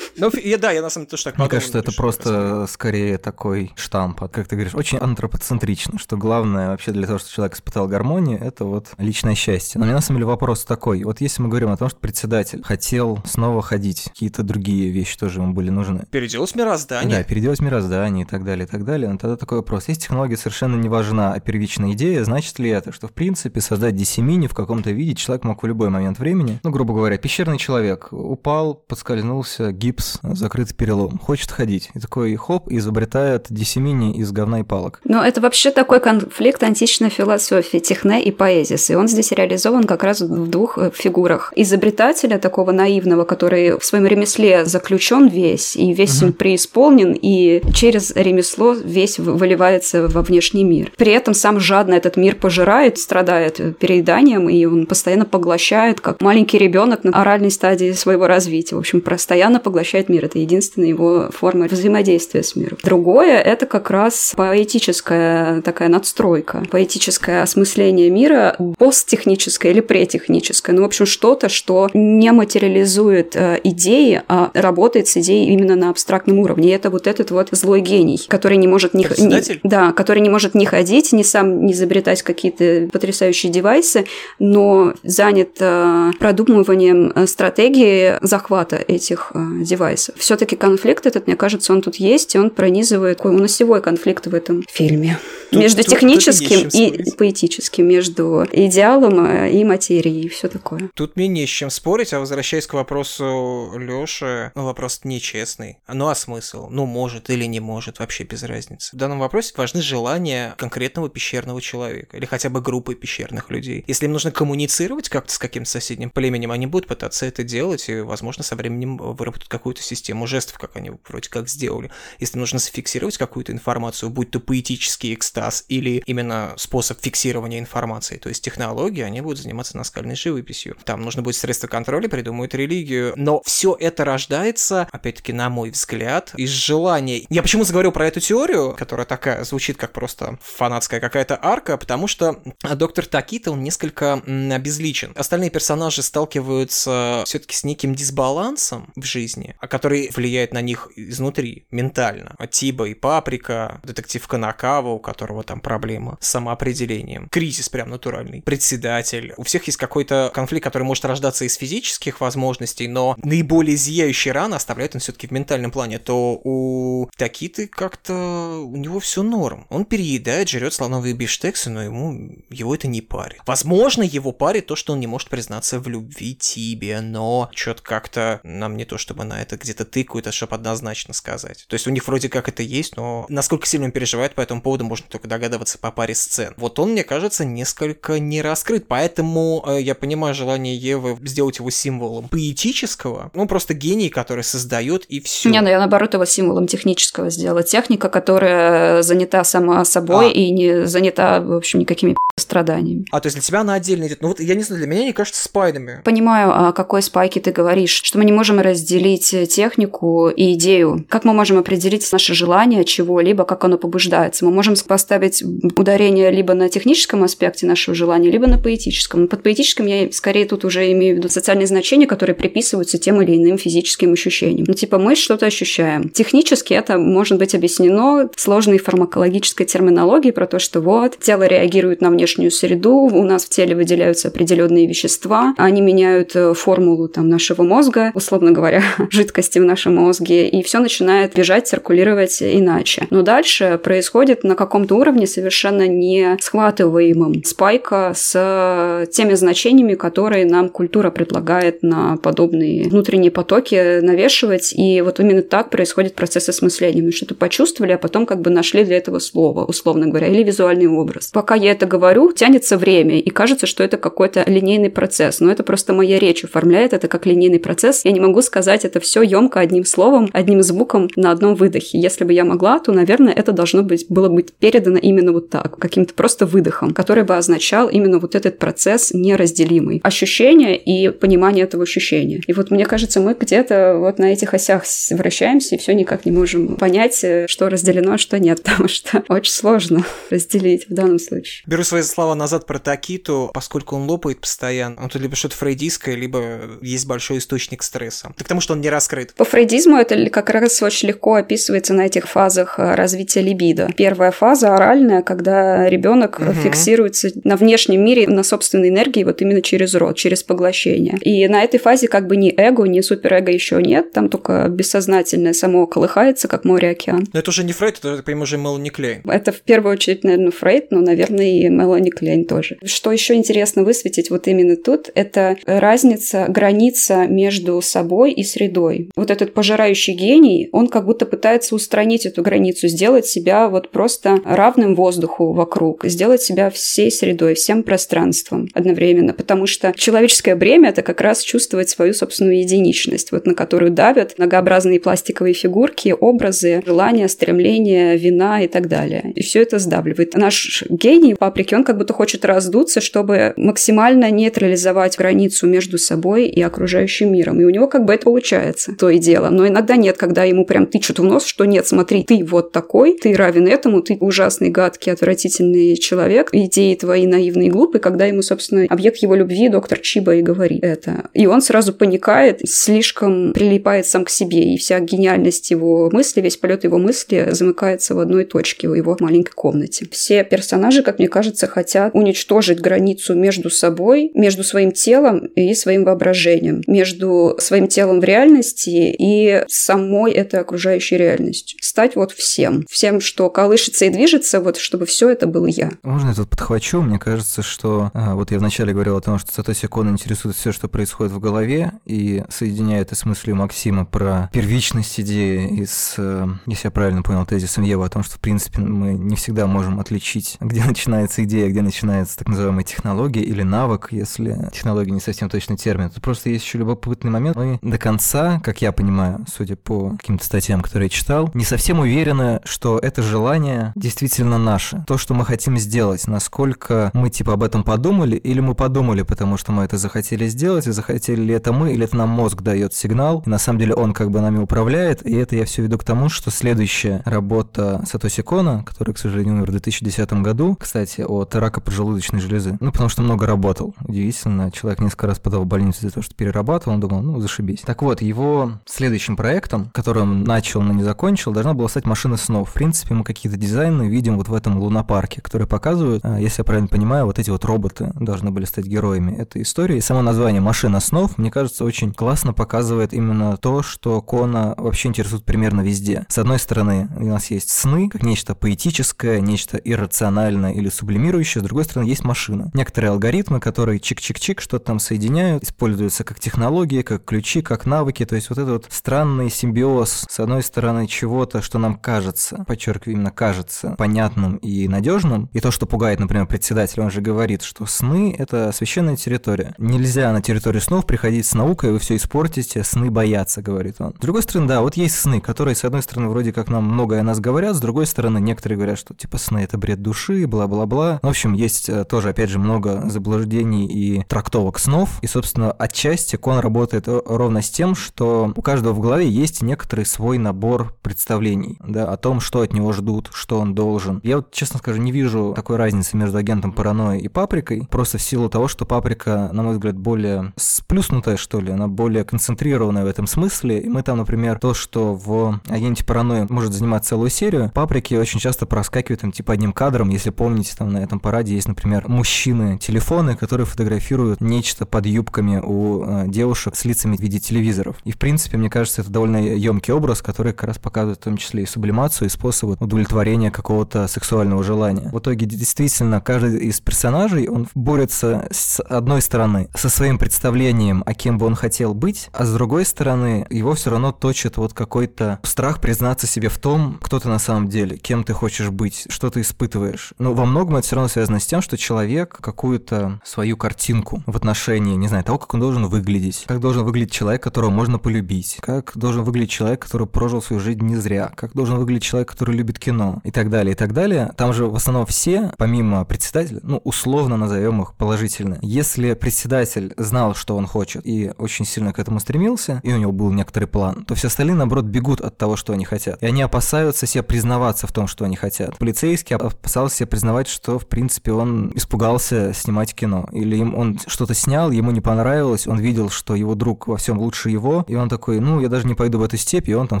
S1: Ну, я, да, я на самом деле тоже так
S2: Мне кажется, это просто скорее такой штамп, как ты говоришь, очень антропоцентрично, что главное вообще для того, чтобы человек испытал гармонию, это вот личное счастье. Но у меня на самом деле вопрос такой. Вот если мы говорим о том, что председатель хотел снова ходить, какие-то другие вещи тоже ему были нужны.
S1: Переделать мироздание.
S2: Да, переделать мироздание и так далее, и так далее. Но тогда такой вопрос. Если технология совершенно не важна, а первичная идея, значит ли это, что в принципе создать дисемини в каком-то виде человек мог в любой момент времени, ну, грубо говоря, пещерный человек упал, подскользнулся, гипс, закрытый перелом, хочет ходить. И такой хоп, изобретает дисемини из говна и палок.
S3: Но это вообще такой конфликт античной философии, техне и поэзис. И он здесь реализован как раз в двух э, фигурах. Изобретателя такого наивного, который в своем ремесле заключен весь, и весь угу. преисполнен, и через ремесло весь выливается во внешний мир. При этом сам жадно этот мир пожирает, страдает перееданием, и он постоянно поглощает, как маленький ребенок на оральной стадии своего развития. В общем, постоянно поглощает ощущает мир. Это единственная его форма взаимодействия с миром. Другое — это как раз поэтическая такая надстройка, поэтическое осмысление мира, посттехническое или претехническое. Ну, в общем, что-то, что не материализует э, идеи, а работает с идеей именно на абстрактном уровне. И это вот этот вот злой гений, который не может не, не да, который не может не ходить, не сам не изобретать какие-то потрясающие девайсы, но занят э, продумыванием э, стратегии захвата этих девайсов девайсов. Все-таки конфликт этот, мне кажется, он тут есть, и он пронизывает такой уносевой конфликт в этом фильме. Тут, между тут, техническим тут и поэтическим, между идеалом э, и материей, и все такое.
S1: Тут мне не с чем спорить, а возвращаясь к вопросу Лёши, ну, вопрос нечестный. Ну, а смысл? Ну, может или не может, вообще без разницы. В данном вопросе важны желания конкретного пещерного человека, или хотя бы группы пещерных людей. Если им нужно коммуницировать как-то с каким-то соседним племенем, они будут пытаться это делать, и, возможно, со временем выработают какую-то какую-то систему жестов, как они вроде как сделали. Если нужно зафиксировать какую-то информацию, будь то поэтический экстаз или именно способ фиксирования информации, то есть технологии, они будут заниматься наскальной живописью. Там нужно будет средства контроля, придумают религию. Но все это рождается, опять-таки, на мой взгляд, из желания. Я почему заговорил про эту теорию, которая такая звучит как просто фанатская какая-то арка, потому что доктор Такита, он несколько обезличен. Остальные персонажи сталкиваются все-таки с неким дисбалансом в жизни, а который влияет на них изнутри, ментально. Тиба и Паприка, детектив Канакава, у которого там проблема с самоопределением. Кризис прям натуральный. Председатель. У всех есть какой-то конфликт, который может рождаться из физических возможностей, но наиболее зияющие раны оставляет он все-таки в ментальном плане. То у Такиты как-то у него все норм. Он переедает, жрет слоновые биштексы, но ему его это не парит. Возможно, его парит то, что он не может признаться в любви Тибе, но что-то как-то нам не то, чтобы на это где-то тыкают, а чтобы однозначно сказать. То есть у них вроде как это есть, но насколько сильно он переживает по этому поводу, можно только догадываться по паре сцен. Вот он, мне кажется, несколько не раскрыт, поэтому э, я понимаю желание Евы сделать его символом поэтического, ну просто гений, который создает и все.
S3: Не, ну я наоборот его символом технического сделала. Техника, которая занята сама собой а. и не занята, в общем, никакими страданиями.
S1: А, то есть для тебя она отдельно идет. Ну вот, я не знаю, для меня они кажутся спайнами.
S3: Понимаю, о какой спайке ты говоришь, что мы не можем разделить технику и идею. Как мы можем определить наше желание чего-либо, как оно побуждается? Мы можем поставить ударение либо на техническом аспекте нашего желания, либо на поэтическом. Под поэтическим я скорее тут уже имею в виду социальные значения, которые приписываются тем или иным физическим ощущениям. Ну, типа мы что-то ощущаем. Технически это может быть объяснено сложной фармакологической терминологией про то, что вот тело реагирует на внешнюю среду, у нас в теле выделяются определенные вещества, они меняют э, формулу там нашего мозга, условно говоря, жидкости в нашем мозге, и все начинает бежать, циркулировать иначе. Но дальше происходит на каком-то уровне совершенно не схватываемым спайка с теми значениями, которые нам культура предлагает на подобные внутренние потоки навешивать. И вот именно так происходит процесс осмысления. Мы что-то почувствовали, а потом как бы нашли для этого слово, условно говоря, или визуальный образ. Пока я это говорю, тянется время, и кажется, что это какой-то линейный процесс. Но это просто моя речь оформляет это как линейный процесс. Я не могу сказать это все емко одним словом, одним звуком на одном выдохе. Если бы я могла, то, наверное, это должно быть, было быть передано именно вот так, каким-то просто выдохом, который бы означал именно вот этот процесс неразделимый. Ощущение и понимание этого ощущения. И вот мне кажется, мы где-то вот на этих осях вращаемся и все никак не можем понять, что разделено, а что нет, потому что очень сложно разделить в данном случае.
S1: Беру свои слова назад про Такиту, поскольку он лопает постоянно. Он тут либо что-то фрейдистское, либо есть большой источник стресса. Так потому что он не раскрыт.
S3: По фрейдизму это как раз очень легко описывается на этих фазах э, развития либидо. Первая фаза оральная, когда ребенок угу. фиксируется на внешнем мире, на собственной энергии, вот именно через рот, через поглощение. И на этой фазе как бы ни эго, ни суперэго еще нет, там только бессознательное само колыхается, как море-океан.
S1: Но это уже не Фрейд, это, так понимаю, уже Мелани Клейн.
S3: Это в первую очередь, наверное, Фрейд, но, наверное, и Мелани Клейн тоже. Что еще интересно высветить вот именно тут, это разница, граница между собой и средой. Вот этот пожирающий гений, он как будто пытается устранить эту границу, сделать себя вот просто равным воздуху вокруг, сделать себя всей средой, всем пространством одновременно, потому что человеческое бремя — это как раз чувствовать свою собственную единичность, вот на которую давят многообразные пластиковые фигурки, образы, желания, стремления, вина и так далее. И все это сдавливает. Наш гений паприки, он как будто хочет раздуться, чтобы максимально нейтрализовать границу между собой и окружающим миром. И у него как бы это получается, то и дело. Но иногда нет, когда ему прям тычут в нос, что нет, смотри, ты вот такой, ты равен этому, ты ужасный, гадкий, отвратительный человек, идеи твои наивные и глупые, когда ему, собственно, объект его любви, доктор Чиба, и говорит это. И он сразу паникает, слишком прилипает сам к себе, и вся гениальность его мысли, весь полет его мысли замыкается в одной точке в его маленькой комнате. Все персонажи, как мне кажется, хотят уничтожить границу между собой, между своим телом и своим воображением, между своим телом в реальности и самой этой окружающей реальностью. Стать вот всем. Всем, что колышется и движется, вот чтобы все это был я.
S2: Можно я тут подхвачу? Мне кажется, что а, вот я вначале говорил о том, что Сатоси Кон интересует все, что происходит в голове, и соединяет это с мыслью Максима про первичность идеи и с, э, если я правильно понял, тезисом Евы о том, что, в принципе, мы не всегда можем отличить, где начинается идея, где начинается так называемая технология или навык, если технология не совсем точный термин. Тут просто есть еще любопытный момент. Мы до конца, как я понимаю, судя по каким-то статьям, которые я читал, не совсем уверены, что это желание действительно наше. То, что мы хотим сделать, насколько мы типа об этом подумали, или мы подумали, потому что мы это захотели сделать, и захотели ли это мы, или это нам мозг дает сигнал, и на самом деле он как бы нами управляет, и это я все веду к тому, что следующая работа Сатоси Кона, который, к сожалению, умер в 2010 году, кстати, от рака поджелудочной железы, ну, потому что много работал. Удивительно, человек несколько раз подал в больницу за то, что перерабатывал, он думал, ну, зашибись. Так вот, его следующим проектом, который он начал, но не закончил, должна была стать машина снов. В принципе, мы какие-то дизайны видим вот в этом лунопарке, которые показывают, а, если я правильно понимаю, вот эти вот роботы должны были стать героями этой истории. И само название «Машина снов», мне кажется, очень классно показывает именно то, что Кона вообще интересует примерно везде. С одной стороны, у нас есть сны, как нечто поэтическое, нечто иррациональное или сублимирующее, с другой стороны, есть машина. Некоторые алгоритмы, которые чик-чик-чик что-то там соединяют, используются как технологии, как ключи, как навыки, то есть вот этот вот странный симбиоз, с одной стороны, чего-то, что нам кажется, подчеркиваю, именно кажется понятным и надежным, и то, что пугает, например, председатель, он же говорит, что сны — это священная территория. Нельзя на территорию снов приходить с наукой, вы все испортите, сны боятся, говорит он. С другой стороны, да, вот есть сны, которые, с одной стороны, вроде как нам многое о нас говорят, с другой стороны, некоторые говорят, что типа сны — это бред души, бла-бла-бла. В общем, есть э, тоже, опять же, много заблуждений и трактовок снов. И, собственно, отчасти Кон работает ровно с тем, что у каждого в голове есть некоторый свой набор представлений, да, о том, что от него ждут, что он должен. Я вот, честно скажу, не вижу такой разницы между агентом паранойи и паприкой, просто в силу того, что паприка, на мой взгляд, более сплюснутая, что ли, она более концентрированная в этом смысле. И мы там, например, то, что в агенте паранойи может занимать целую серию, паприки очень часто проскакивают там типа одним кадром, если помните, там на этом параде есть, например, мужчины, телефоны, которые фотографируют нечто под юбками у э, девушек с лицами в виде телевизоров. И, в принципе, мне кажется, это довольно емкий образ, который как раз показывает в том числе и сублимацию, и способы удовлетворения какого-то сексуального желания. В итоге, действительно, каждый из персонажей, он борется с одной стороны со своим представлением, о кем бы он хотел быть, а с другой стороны, его все равно точит вот какой-то страх признаться себе в том, кто ты на самом деле, кем ты хочешь быть, что ты испытываешь. Но во многом это все равно связано с тем, что человек какую-то свою картинку в отношении, не знаю, того, как он должен выглядеть, как должен выглядеть человек, которого можно полюбить, как должен выглядеть человек, который прожил свою жизнь не зря, как должен выглядеть человек, который любит кино и так далее, и так далее. Там же в основном все, помимо председателя, ну, условно назовем их положительно. Если председатель знал, что он хочет, и очень сильно к этому стремился, и у него был некоторый план, то все остальные, наоборот, бегут от того, что они хотят. И они опасаются себе признаваться в том, что они хотят. Полицейский опасался себе признавать, что, в принципе, он испугался снимать кино. Или им он что-то снял, ему не понравилось, он видел, что его друг во всем лучше его, и он такой, ну, я даже не пойду в эту степь, и он там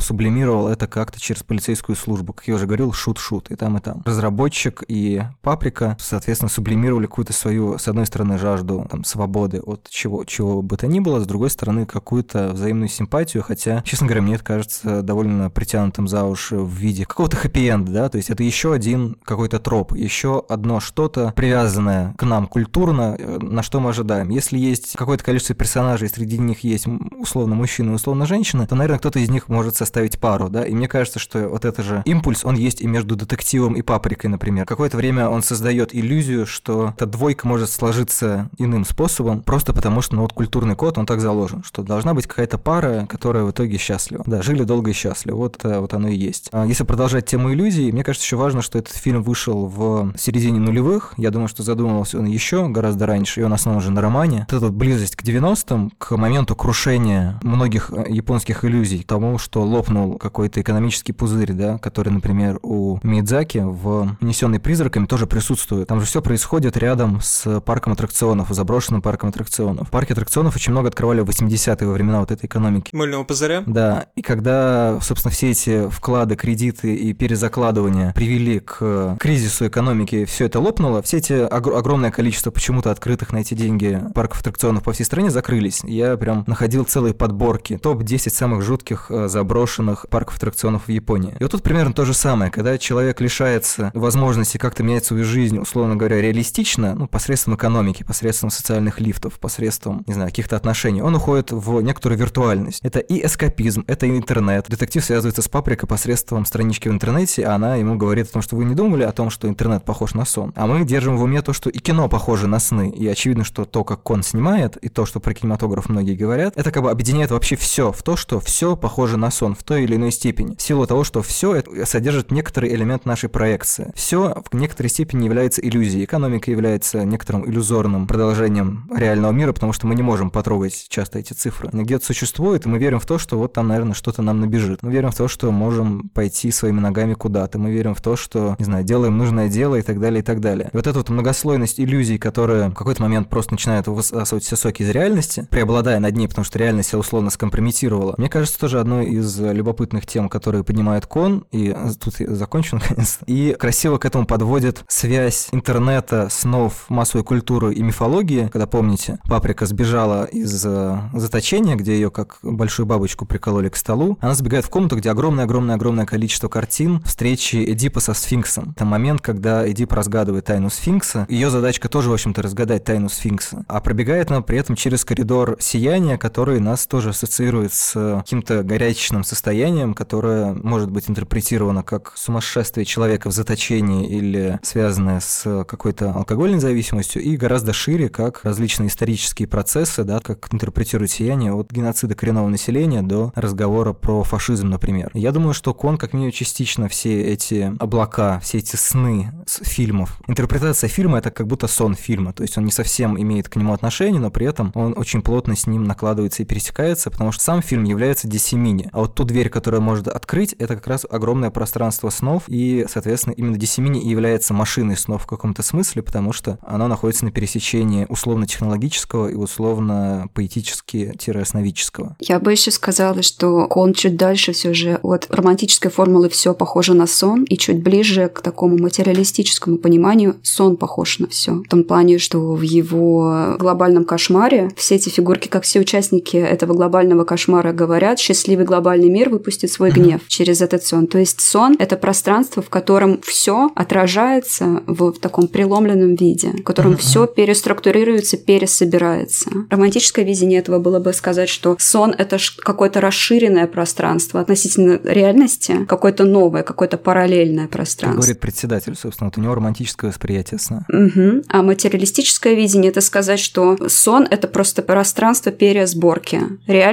S2: сублимировал это как-то через полицейскую службу. Как я уже говорил, шут-шут, и там, и там. Разработчик и Паприка, соответственно, сублимировали какую-то свою, с одной стороны, жажду там, свободы от чего, чего бы то ни было, с другой стороны, какую-то взаимную симпатию, хотя, честно говоря, мне это кажется довольно притянутым за уши в виде какого-то хэппи-энда, да, то есть это еще один какой-то троп, еще одно что-то привязанное к нам культурно, э, на что мы ожидаем. Если есть какое-то количество персонажей, среди них есть условно мужчина и условно женщина, то, наверное, кто-то из них может составить пару, да, и мне кажется, что вот это же импульс, он есть и между детективом и паприкой, например. Какое-то время он создает иллюзию, что эта двойка может сложиться иным способом, просто потому что, ну, вот культурный код, он так заложен, что должна быть какая-то пара, которая в итоге счастлива. Да, жили долго и счастливо, вот, э, вот оно и есть. А если продолжать тему иллюзий, мне кажется, еще важно, что этот фильм вышел в середине нулевых, я думаю, что задумывался он еще гораздо раньше, и он основан уже на романе. Вот эта близость к 90-м, к моменту крушения многих э, японских иллюзий, тому, что лопнул какой-то экономический пузырь, да, который, например, у Мидзаки в «Унесенный призраками» тоже присутствует. Там же все происходит рядом с парком аттракционов, заброшенным парком аттракционов. Парки аттракционов очень много открывали в 80-е во времена вот этой экономики.
S1: Мыльного пузыря?
S2: Да, и когда, собственно, все эти вклады, кредиты и перезакладывания привели к кризису экономики, все это лопнуло, все эти ог- огромное количество почему-то открытых на эти деньги парков аттракционов по всей стране закрылись. Я прям находил целые подборки. Топ-10 самых жутких э, заброшенных парков аттракционов в Японии. И вот тут примерно то же самое. Когда человек лишается возможности как-то менять свою жизнь, условно говоря, реалистично, ну, посредством экономики, посредством социальных лифтов, посредством, не знаю, каких-то отношений, он уходит в некоторую виртуальность. Это и эскапизм, это и интернет. Детектив связывается с паприкой посредством странички в интернете, а она ему говорит о том, что вы не думали о том, что интернет похож на сон. А мы держим в уме то, что и кино похоже на сны. И очевидно, что то, как Кон снимает, и то, что про кинематограф многие говорят, это как бы объединяет вообще все в то, что все похоже на сон в той или иной степени. В силу того, что все это содержит некоторый элемент нашей проекции. Все в некоторой степени является иллюзией. Экономика является некоторым иллюзорным продолжением реального мира, потому что мы не можем потрогать часто эти цифры. Они где-то существуют, и мы верим в то, что вот там, наверное, что-то нам набежит. Мы верим в то, что можем пойти своими ногами куда-то. Мы верим в то, что, не знаю, делаем нужное дело и так далее, и так далее. И вот эта вот многослойность иллюзий, которая в какой-то момент просто начинает высасывать все соки из реальности, преобладая над ней, потому что реальность условно скомпрометировала, мне кажется, тоже одной из любопытных тем, которые поднимает Кон, и тут я закончу наконец, и красиво к этому подводит связь интернета, снов, массовой культуры и мифологии, когда, помните, Паприка сбежала из э, заточения, где ее как большую бабочку прикололи к столу, она сбегает в комнату, где огромное-огромное-огромное количество картин встречи Эдипа со сфинксом. Это момент, когда Эдип разгадывает тайну сфинкса. Ее задачка тоже, в общем-то, разгадать тайну сфинкса. А пробегает она при этом через коридор сияния, который нас тоже ассоциирует с каким-то горячечным состоянием, которое может быть интерпретировано как сумасшествие человека в заточении или связанное с какой-то алкогольной зависимостью, и гораздо шире, как различные исторические процессы, да, как интерпретирует сияние от геноцида коренного населения до разговора про фашизм, например. Я думаю, что Кон как минимум частично все эти облака, все эти сны с фильмов интерпретация фильма это как будто сон фильма, то есть он не совсем имеет к нему отношение, но при этом он очень плотно с ним накладывается и пересекается, потому что сам фильм является DC-мини, а вот ту дверь, которая может открыть, это как раз огромное пространство снов, и, соответственно, именно DC-мини и является машиной снов в каком-то смысле, потому что оно находится на пересечении условно-технологического и условно-поэтически-сновидческого.
S3: Я бы еще сказала, что он чуть дальше все же от романтической формулы все похоже на сон, и чуть ближе к такому материалистическому пониманию сон похож на все. В том плане, что в его глобальном кошмаре все эти фигурки, как все участники этого глобального кошмара говорят, счастливый глобальный мир выпустит свой гнев через этот сон. То есть сон — это пространство, в котором все отражается в таком преломленном виде, в котором все переструктурируется, пересобирается. Романтическое видение этого было бы сказать, что сон — это какое-то расширенное пространство относительно реальности, какое-то новое, какое-то параллельное пространство.
S2: Говорит председатель, собственно, вот у него романтическое восприятие сна.
S3: Угу. А материалистическое видение — это сказать, что сон — это просто пространство пересборки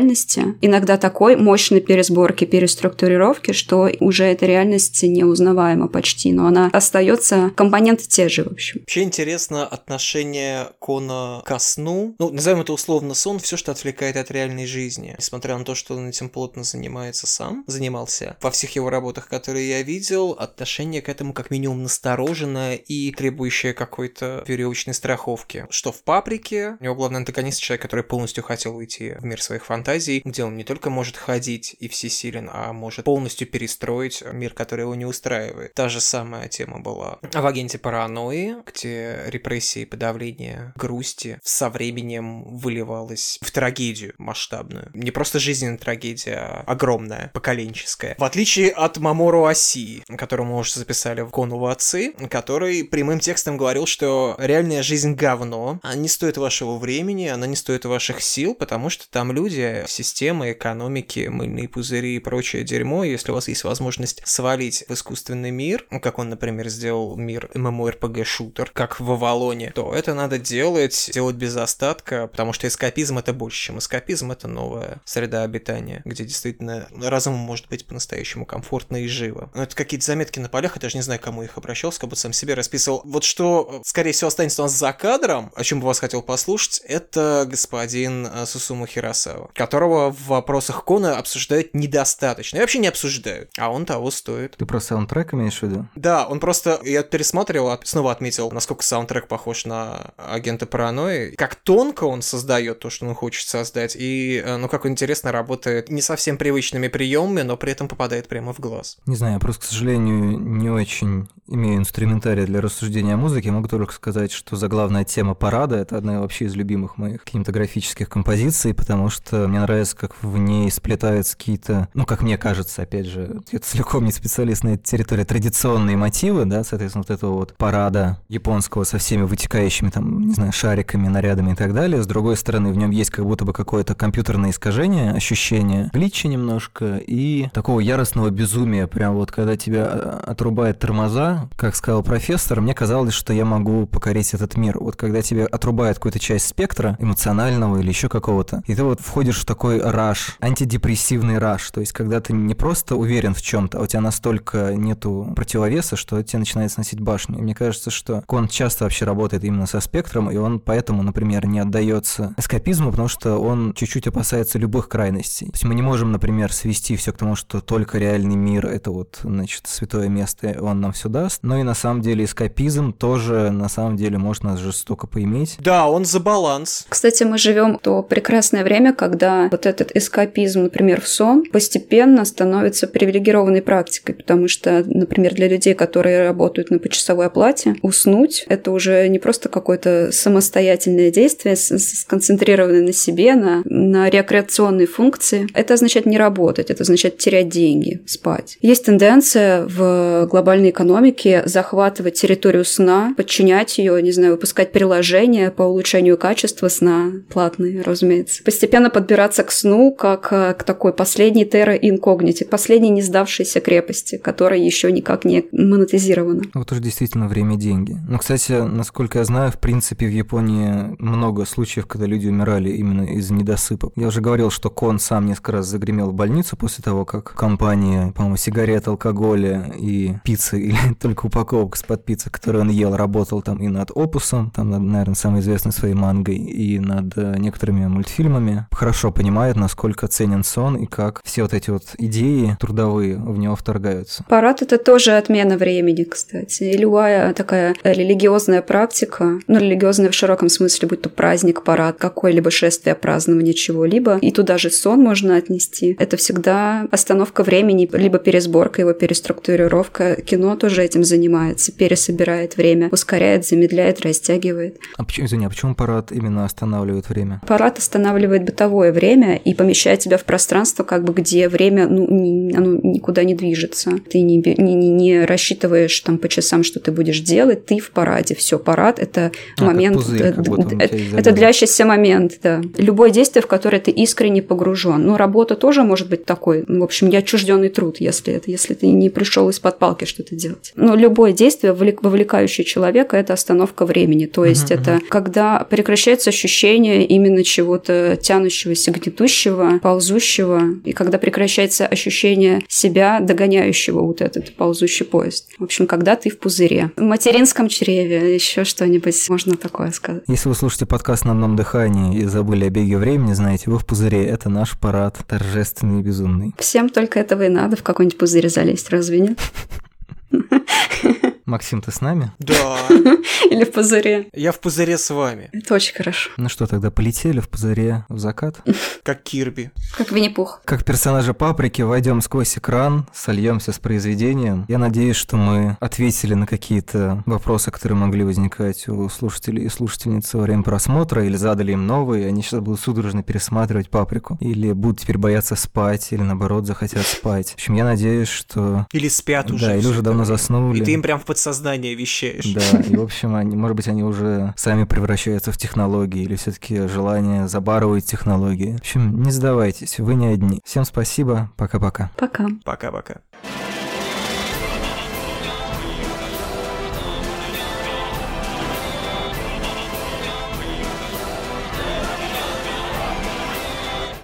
S3: реальности. Иногда такой мощной пересборки, переструктурировки, что уже эта реальность неузнаваема почти, но она остается компоненты те же, в общем.
S1: Вообще интересно отношение Кона ко сну. Ну, назовем это условно сон, все, что отвлекает от реальной жизни. Несмотря на то, что он этим плотно занимается сам, занимался. Во всех его работах, которые я видел, отношение к этому как минимум настороженное и требующее какой-то веревочной страховки. Что в «Паприке» у него главный антагонист человек, который полностью хотел уйти в мир своих фантазий, где он не только может ходить и всесилен, а может полностью перестроить мир, который его не устраивает. Та же самая тема была в «Агенте паранойи», где репрессии, подавление грусти со временем выливалось в трагедию масштабную. Не просто жизненная трагедия, а огромная, поколенческая. В отличие от Мамору Оси, которого мы уже записали в Конуву отцы, который прямым текстом говорил, что реальная жизнь говно, она не стоит вашего времени, она не стоит ваших сил, потому что там люди, системы, экономики, мыльные пузыри и прочее дерьмо, если у вас есть возможность свалить в искусственный мир, как он, например, сделал мир MMORPG-шутер, как в Авалоне, то это надо делать, делать без остатка, потому что эскапизм это больше, чем эскапизм, это новая среда обитания, где действительно разуму может быть по-настоящему комфортно и живо. Но это какие-то заметки на полях, я даже не знаю, кому их обращался, как будто сам себе расписывал. Вот что, скорее всего, останется у нас за кадром, о чем бы вас хотел послушать, это господин э, Сусуму Хиросава, которого в вопросах Кона обсуждают недостаточно. И вообще не обсуждают, а он того стоит.
S2: Ты про саундтрек имеешь в виду?
S1: Да, он просто... Я пересматривал, снова отметил, насколько саундтрек похож на агента паранойи. Как тонко он создает то, что он хочет создать, и, э, ну, как он интересно работает не совсем привычными приемами, но при этом попадает прямо в глаз.
S2: Не знаю, я просто, к сожалению, не очень имею инструментарий для рассуждения о музыке. Могу только сказать, что заглавная тема парада — это одна вообще из любимых моих кинематографических композиций, потому что мне нравится, как в ней сплетаются какие-то, ну, как мне кажется, опять же, я целиком не специалист на этой территории, традиционные мотивы, да, соответственно, вот этого вот парада японского со всеми вытекающими там, не знаю, шариками, нарядами и так далее. С другой стороны, в нем есть как будто бы какое-то компьютерное искажение, ощущение глича немножко и такого яростного безумия, прям вот когда тебя э, отрубает тормоза, как сказал профессор, мне казалось, что я могу покорить этот мир. Вот когда тебе отрубает какую-то часть спектра эмоционального или еще какого-то, и ты вот входишь в такой раш, антидепрессивный раш, то есть когда ты не просто уверен в чем-то, а у тебя настолько нету противовеса, что тебе начинает сносить башню. И мне кажется, что Кон часто вообще работает именно со спектром, и он поэтому, например, не отдается эскапизму, потому что он чуть-чуть опасается любых крайностей. То есть мы не можем, например, свести все к тому, что только реальный мир — это вот, значит, святое место, и он нам все даст, но и на самом деле эскапизм тоже на самом деле можно жестоко поиметь.
S1: Да, он за баланс.
S3: Кстати, мы живем то прекрасное время, когда вот этот эскапизм, например, в сон, постепенно становится привилегированной практикой, потому что, например, для людей, которые работают на почасовой оплате, уснуть — это уже не просто какое-то самостоятельное действие, сконцентрированное на себе, на, на рекреационные функции. Это означает не работать, это означает терять деньги, спать. Есть тенденция в глобальной экономике захватывать территорию сна, подчинять ее, не знаю, выпускать приложения по улучшению качества сна, платные, разумеется. Постепенно подбираться к сну как э, к такой последней терра инкогнити, последней не сдавшейся крепости, которая еще никак не монетизирована.
S2: Вот уже действительно время деньги. Но, кстати, насколько я знаю, в принципе, в Японии много случаев, когда люди умирали именно из недосыпа. Я уже говорил, что Кон сам несколько раз загремел в больницу после того, как компания, по-моему, сигарет, алкоголя и пиццы или только упаковок с-под пицца, которую он ел, работал там и над опусом, там, наверное, самой известной своей мангой, и над э, некоторыми мультфильмами, хорошо понимает, насколько ценен сон и как все вот эти вот идеи трудовые в него вторгаются.
S3: Парад — это тоже отмена времени, кстати. И любая такая религиозная практика, ну, религиозная в широком смысле, будь то праздник, парад, какое-либо шествие, празднование чего-либо, и туда же сон можно отнести. Это всегда остановка времени, либо пересборка его, переструктурировка. Кино тоже этим занимается, пересобирает время, ускоряет, замедляет, растягивает.
S2: А почему, извини, а почему парад именно останавливает время?
S3: Парад останавливает бытовое время и помещает тебя в пространство, как бы где время, ну, не, оно никуда не движется. Ты не, не, не рассчитываешь там по часам, что ты будешь делать, ты в параде. Все, парад это
S2: А,
S3: момент,
S2: пузырь, он
S3: э,
S2: тебя
S3: это
S2: изолирует.
S3: длящийся момент, да. Любое действие, в которое ты искренне погружен. Ну, работа тоже может быть такой, ну, в общем, неотчужденный труд, если это, если ты не пришел из-под палки что-то делать. Но любое действие, вовлек- вовлекающее человека, это остановка времени. То есть
S2: Мгм,
S3: это когда прекращается ощущение именно чего-то тянущегося, гнетущего, ползущего, и когда прекращается ощущение себя, догоняющего вот этот ползущий поезд. В общем, когда ты в пузыре. В материнском чреве, еще что-нибудь можно такое сказать.
S2: Если вы слушаете подкаст на одном дыхании и забыли о беге времени, знаете, вы в пузыре. Это наш парад, торжественный и безумный.
S3: Всем только этого и надо, в какой-нибудь пузырь залезть, разве нет?
S2: Максим, ты с нами?
S1: Да,
S3: Или в пузыре.
S1: я в пузыре с вами,
S3: Это очень хорошо.
S2: Ну что, тогда полетели в пузыре в закат?
S1: как Кирби.
S3: Как Винни-Пух.
S2: Как персонажи паприки войдем сквозь экран, сольемся с произведением. Я надеюсь, что мы ответили на какие-то вопросы, которые могли возникать у слушателей и слушательниц во время просмотра, или задали им новые, и они сейчас будут судорожно пересматривать паприку, или будут теперь бояться спать, или наоборот захотят спать. В общем, я надеюсь, что...
S1: Или спят уже.
S2: Да, или уже давно заснули.
S1: И ты им прям в подсознание вещаешь.
S2: Да, и в общем, они, может быть, они уже сами превращаются в технологии, или все-таки желание забарывать технологии. В общем, не сдавайтесь, вы не одни. Всем спасибо, пока-пока.
S3: Пока.
S1: Пока-пока.